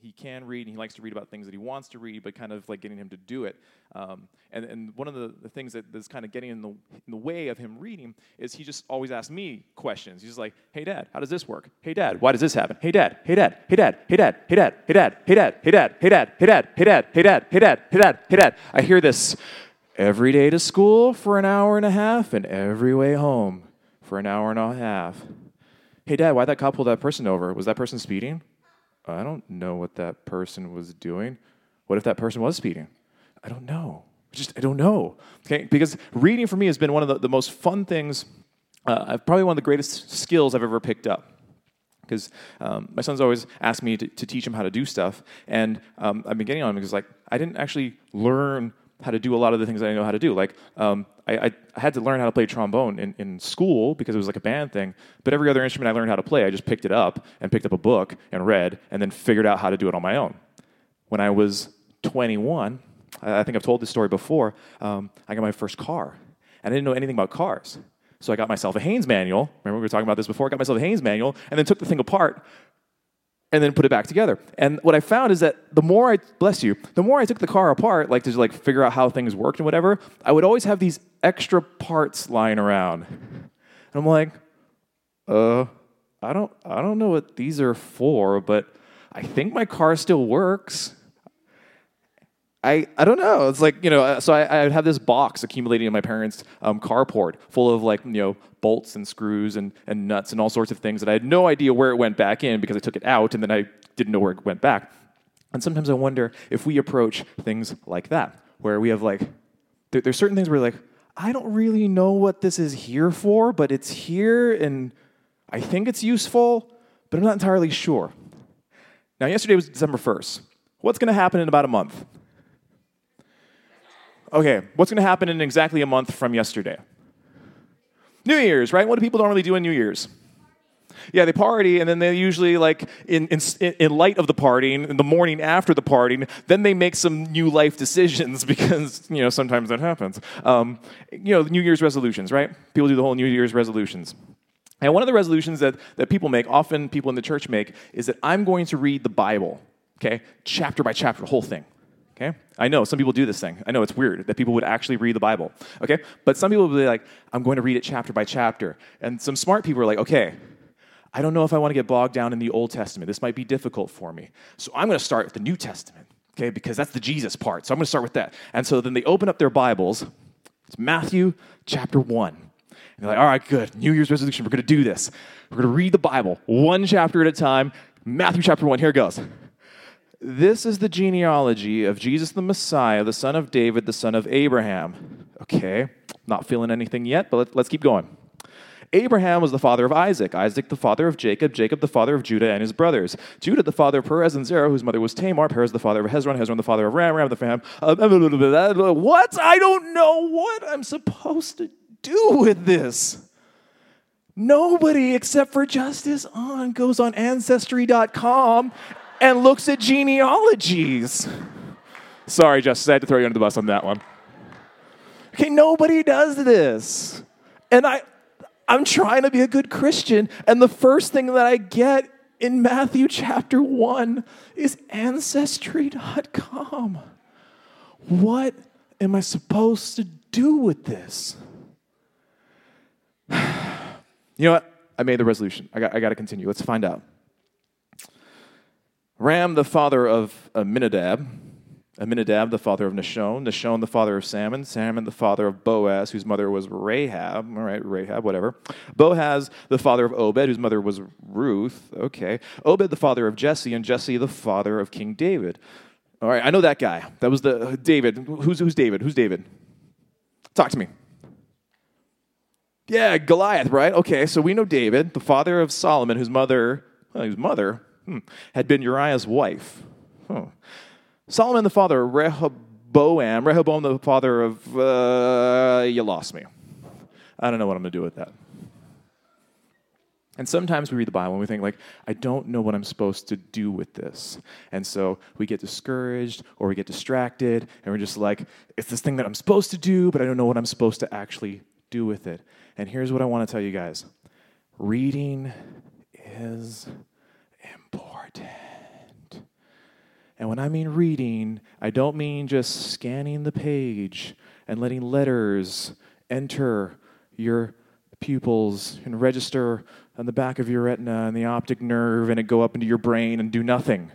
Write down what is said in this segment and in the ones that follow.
he can read and he likes to read about things that he wants to read, but kind of like getting him to do it. Um, and, and one of the, the things that is kind of getting in the, in the way of him reading is he just always asks me questions. He's like, hey, dad, how does this work? Hey, dad, why does this happen? Hey, dad, hey, dad, hey, dad, hey, dad, hey, dad, hey, dad, hey, dad, hey, dad, hey, dad, hey, dad, hey, dad, hey, dad, hey, dad, hey, dad, hey, dad. I hear this every day to school for an hour and a half and every way home for an hour and a half. Hey, dad, why'd that cop pull that person over? Was that person speeding? I don't know what that person was doing. What if that person was speeding? I don't know. Just, I don't know. Okay? Because reading for me has been one of the, the most fun things, uh, I've probably one of the greatest skills I've ever picked up. Because um, my son's always asked me to, to, teach him how to do stuff. And um, I've been getting on him because, like, I didn't actually learn how to do a lot of the things I know how to do. Like, um, I, I, had to learn how to play trombone in, in school because it was like a band thing. But every other instrument I learned how to play, I just picked it up and picked up a book and read and then figured out how to do it on my own. When I was 21, I, I think I've told this story before, um, I got my first car. And I didn't know anything about cars. So I got myself a Haynes manual. Remember we were talking about this before? I got myself a Haynes manual and then took the thing apart and then put it back together. And what I found is that the more I bless you, the more I took the car apart, like to like figure out how things worked and whatever, I would always have these extra parts lying around. And I'm like, uh, I don't I don't know what these are for, but I think my car still works. I, I don't know. It's like, you know, uh, so I, I have this box accumulating in my parents' um, carport full of like, you know, bolts and screws and, and nuts and all sorts of things that I had no idea where it went back in because I took it out and then I didn't know where it went back. And sometimes I wonder if we approach things like that, where we have like, there, there's certain things where like, I don't really know what this is here for, but it's here and I think it's useful, but I'm not entirely sure. Now, yesterday was December 1st. What's going to happen in about a month? Okay, what's going to happen in exactly a month from yesterday? New Year's, right? What do people normally do in New Year's? Yeah, they party, and then they usually, like, in, in, in light of the partying, in the morning after the partying, then they make some new life decisions because, you know, sometimes that happens. Um, you know, New Year's resolutions, right? People do the whole New Year's resolutions. And one of the resolutions that, that people make, often people in the church make, is that I'm going to read the Bible, okay? Chapter by chapter, the whole thing. Okay? I know some people do this thing. I know it's weird that people would actually read the Bible. Okay? But some people will be like, I'm going to read it chapter by chapter. And some smart people are like, okay, I don't know if I want to get bogged down in the Old Testament. This might be difficult for me. So I'm going to start with the New Testament, okay? Because that's the Jesus part. So I'm going to start with that. And so then they open up their Bibles. It's Matthew chapter 1. And they're like, all right, good. New Year's resolution. We're going to do this. We're going to read the Bible one chapter at a time. Matthew chapter 1. Here it goes. This is the genealogy of Jesus the Messiah, the son of David, the son of Abraham. Okay, not feeling anything yet, but let's keep going. Abraham was the father of Isaac, Isaac the father of Jacob, Jacob the father of Judah and his brothers, Judah the father of Perez and Zerah, whose mother was Tamar, Perez the father of Hezron, Hezron the father of Ram, Ram the fam. Uh, what? I don't know what I'm supposed to do with this. Nobody except for Justice On goes on Ancestry.com and looks at genealogies. Sorry, Justice, I had to throw you under the bus on that one. Okay, nobody does this. And I, I'm trying to be a good Christian, and the first thing that I get in Matthew chapter 1 is Ancestry.com. What am I supposed to do with this? You know what? I made the resolution. I got, I got to continue. Let's find out. Ram, the father of Aminadab, Aminadab, the father of Nahshon, Nahshon, the father of Salmon, Salmon, the father of Boaz, whose mother was Rahab, all right, Rahab, whatever. Boaz, the father of Obed, whose mother was Ruth, okay. Obed, the father of Jesse, and Jesse, the father of King David. All right, I know that guy. That was the uh, David. Who's, who's David? Who's David? Talk to me. Yeah, Goliath, right? Okay, so we know David, the father of Solomon, whose mother, well, whose mother hmm, had been Uriah's wife. Huh. Solomon, the father Rehoboam, Rehoboam, the father of, uh, you lost me. I don't know what I'm going to do with that. And sometimes we read the Bible and we think, like, I don't know what I'm supposed to do with this. And so we get discouraged or we get distracted and we're just like, it's this thing that I'm supposed to do, but I don't know what I'm supposed to actually do with it. And here's what I want to tell you guys reading is important. And when I mean reading, I don't mean just scanning the page and letting letters enter your pupils and register on the back of your retina and the optic nerve and it go up into your brain and do nothing.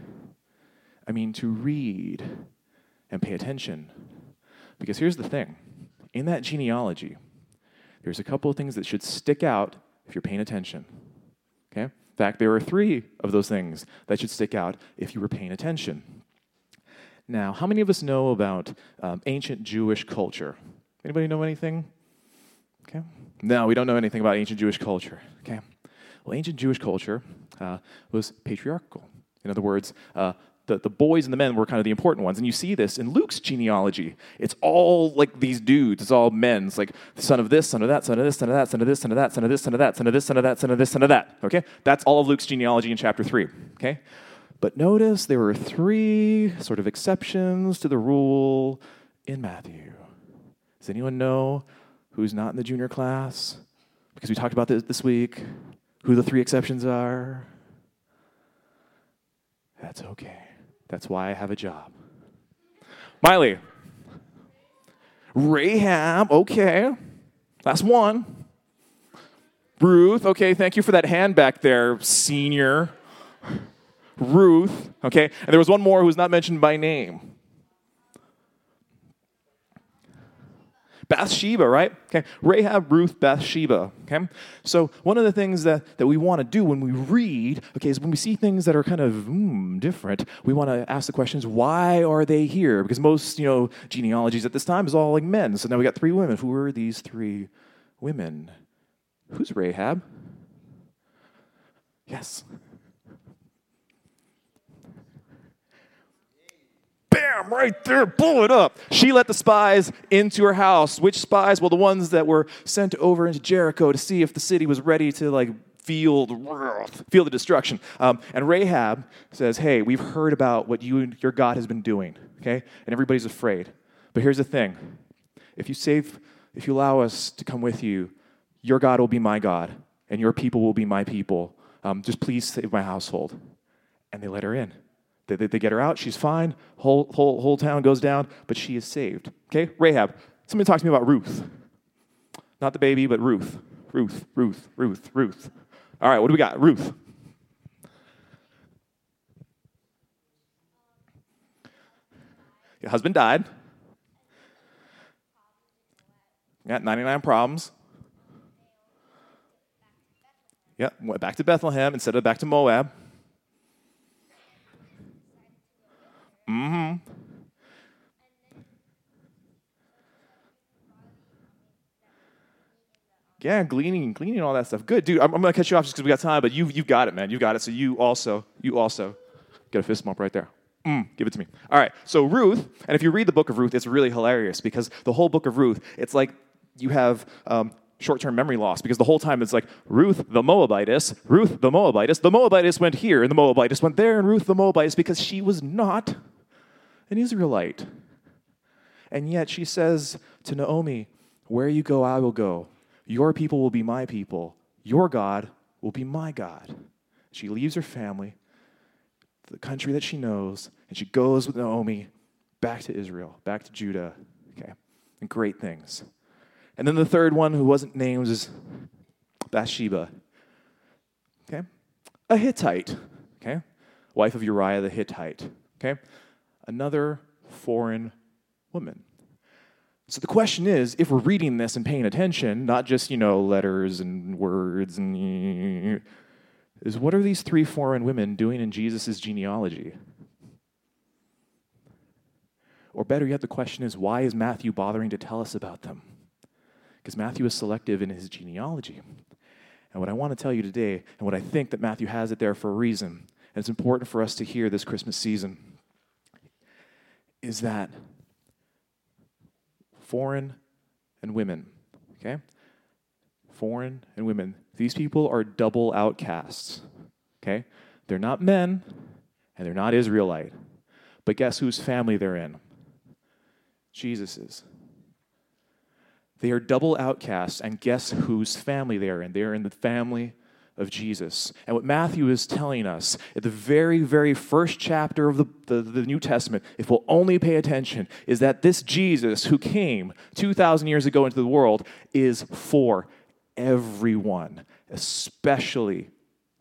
I mean to read and pay attention. Because here's the thing in that genealogy, there's a couple of things that should stick out if you're paying attention. Okay? In fact, there are three of those things that should stick out if you were paying attention. Now, how many of us know about um, ancient Jewish culture? Anybody know anything? Okay. No, we don't know anything about ancient Jewish culture. Okay. Well, ancient Jewish culture uh, was patriarchal. In other words, uh, the, the boys and the men were kind of the important ones. And you see this in Luke's genealogy. It's all like these dudes, it's all men. It's like son of this, son of that, son of this, son of that, son of this, son of that, son of this, son of that, son of this, son of that, son of this, son of that. Okay? That's all of Luke's genealogy in chapter 3. Okay? But notice there were three sort of exceptions to the rule in Matthew. Does anyone know who's not in the junior class? Because we talked about this this week. Who the three exceptions are? That's okay. That's why I have a job. Miley. Rahab, okay. That's one. Ruth, okay, thank you for that hand back there, senior. Ruth, okay? And there was one more who was not mentioned by name. Bathsheba, right? Okay. Rahab, Ruth, Bathsheba. Okay. So one of the things that, that we want to do when we read, okay, is when we see things that are kind of mm, different, we want to ask the questions, why are they here? Because most, you know, genealogies at this time is all like men. So now we got three women. Who are these three women? Who's Rahab? Yes. Bam, right there, pull it up. She let the spies into her house. Which spies? Well, the ones that were sent over into Jericho to see if the city was ready to like feel the, feel the destruction. Um, and Rahab says, Hey, we've heard about what you and your God has been doing, okay? And everybody's afraid. But here's the thing if you save, if you allow us to come with you, your God will be my God, and your people will be my people. Um, just please save my household. And they let her in. They, they, they, get her out. She's fine. Whole, whole, whole town goes down, but she is saved. Okay? Rahab. Somebody talk to me about Ruth. Not the baby, but Ruth. Ruth, Ruth, Ruth, Ruth. All right, what do we got? Ruth. Your husband died. Got 99 problems. Yep, went back to Bethlehem instead of back to Moab. Mm-hmm. Yeah, gleaning, gleaning, all that stuff. Good, dude. I'm, I'm gonna cut you off just because we got time, but you you've got it, man. You got it. So you also, you also get a fist bump right there. Mm, give it to me. All right. So Ruth, and if you read the book of Ruth, it's really hilarious because the whole book of Ruth, it's like you have um, short-term memory loss because the whole time it's like Ruth the Moabitess, Ruth the Moabitess, the Moabitess went here, and the Moabitess went there, and Ruth the Moabitess because she was not an Israelite. And yet she says to Naomi, Where you go, I will go. Your people will be my people. Your God will be my God. She leaves her family, the country that she knows, and she goes with Naomi back to Israel, back to Judah. Okay, and great things. And then the third one, who wasn't named, is Bathsheba. Okay, a Hittite. Okay, wife of Uriah the Hittite. Okay, another foreign woman. So the question is, if we're reading this and paying attention, not just, you know, letters and words and is what are these three foreign women doing in Jesus' genealogy? Or better yet, the question is, why is Matthew bothering to tell us about them? Because Matthew is selective in his genealogy. And what I want to tell you today, and what I think that Matthew has it there for a reason, and it's important for us to hear this Christmas season, is that foreign and women, okay? Foreign and women. These people are double outcasts, okay? They're not men and they're not Israelite. But guess whose family they're in? Jesus's. They are double outcasts, and guess whose family they are in? They are in the family of Jesus. And what Matthew is telling us at the very, very first chapter of the, the, the, New Testament, if we'll only pay attention, is that this Jesus who came 2,000 years ago into the world is for everyone, especially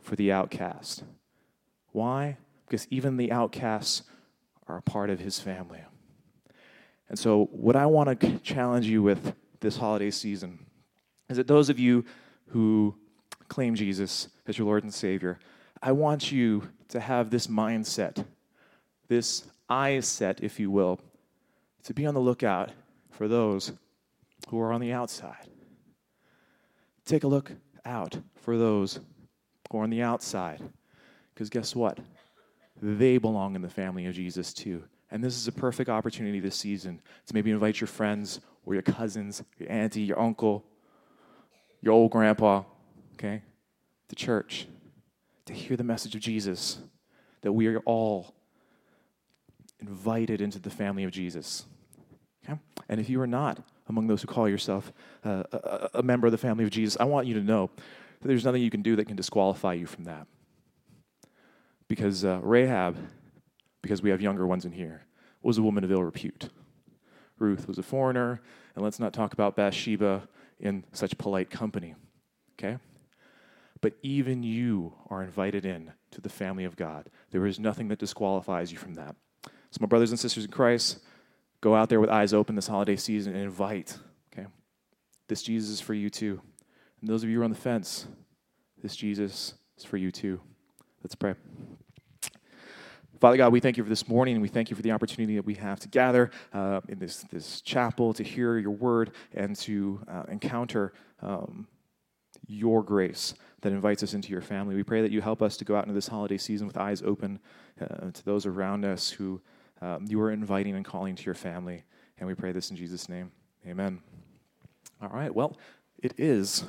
for the outcast. Why? Because even the outcasts are a part of his family. And so, what I want to challenge you with this holiday season is that those of you who claim Jesus as your Lord and Savior, I want you to have this mindset, this eye set, if you will, to be on the lookout for those who are on the outside. Take a look out for those who are on the outside. Because guess what? They belong in the family of Jesus too. And this is a perfect opportunity this season to maybe invite your friends or your cousins, your auntie, your uncle, your old grandpa, okay, to church to hear the message of Jesus, that we are all invited into the family of Jesus. Okay? And if you are not among those who call yourself uh, a, a member of the family of Jesus, I want you to know that there's nothing you can do that can disqualify you from that. Because uh, Rahab, because we have younger ones in here, was a woman of ill repute. Ruth was a foreigner, and let's not talk about Bathsheba in such polite company. Okay? But even you are invited in to the family of God. There is nothing that disqualifies you from that. So, my brothers and sisters in Christ, go out there with eyes open this holiday season and invite. Okay? This Jesus is for you too. And those of you who are on the fence, this Jesus is for you too. Let's pray. Father God, we thank you for this morning, and we thank you for the opportunity that we have to gather uh, in this, this chapel to hear your word and to uh, encounter um, your grace that invites us into your family. We pray that you help us to go out into this holiday season with eyes open uh, to those around us who um, you are inviting and calling to your family. And we pray this in Jesus' name. Amen. All right, well, it is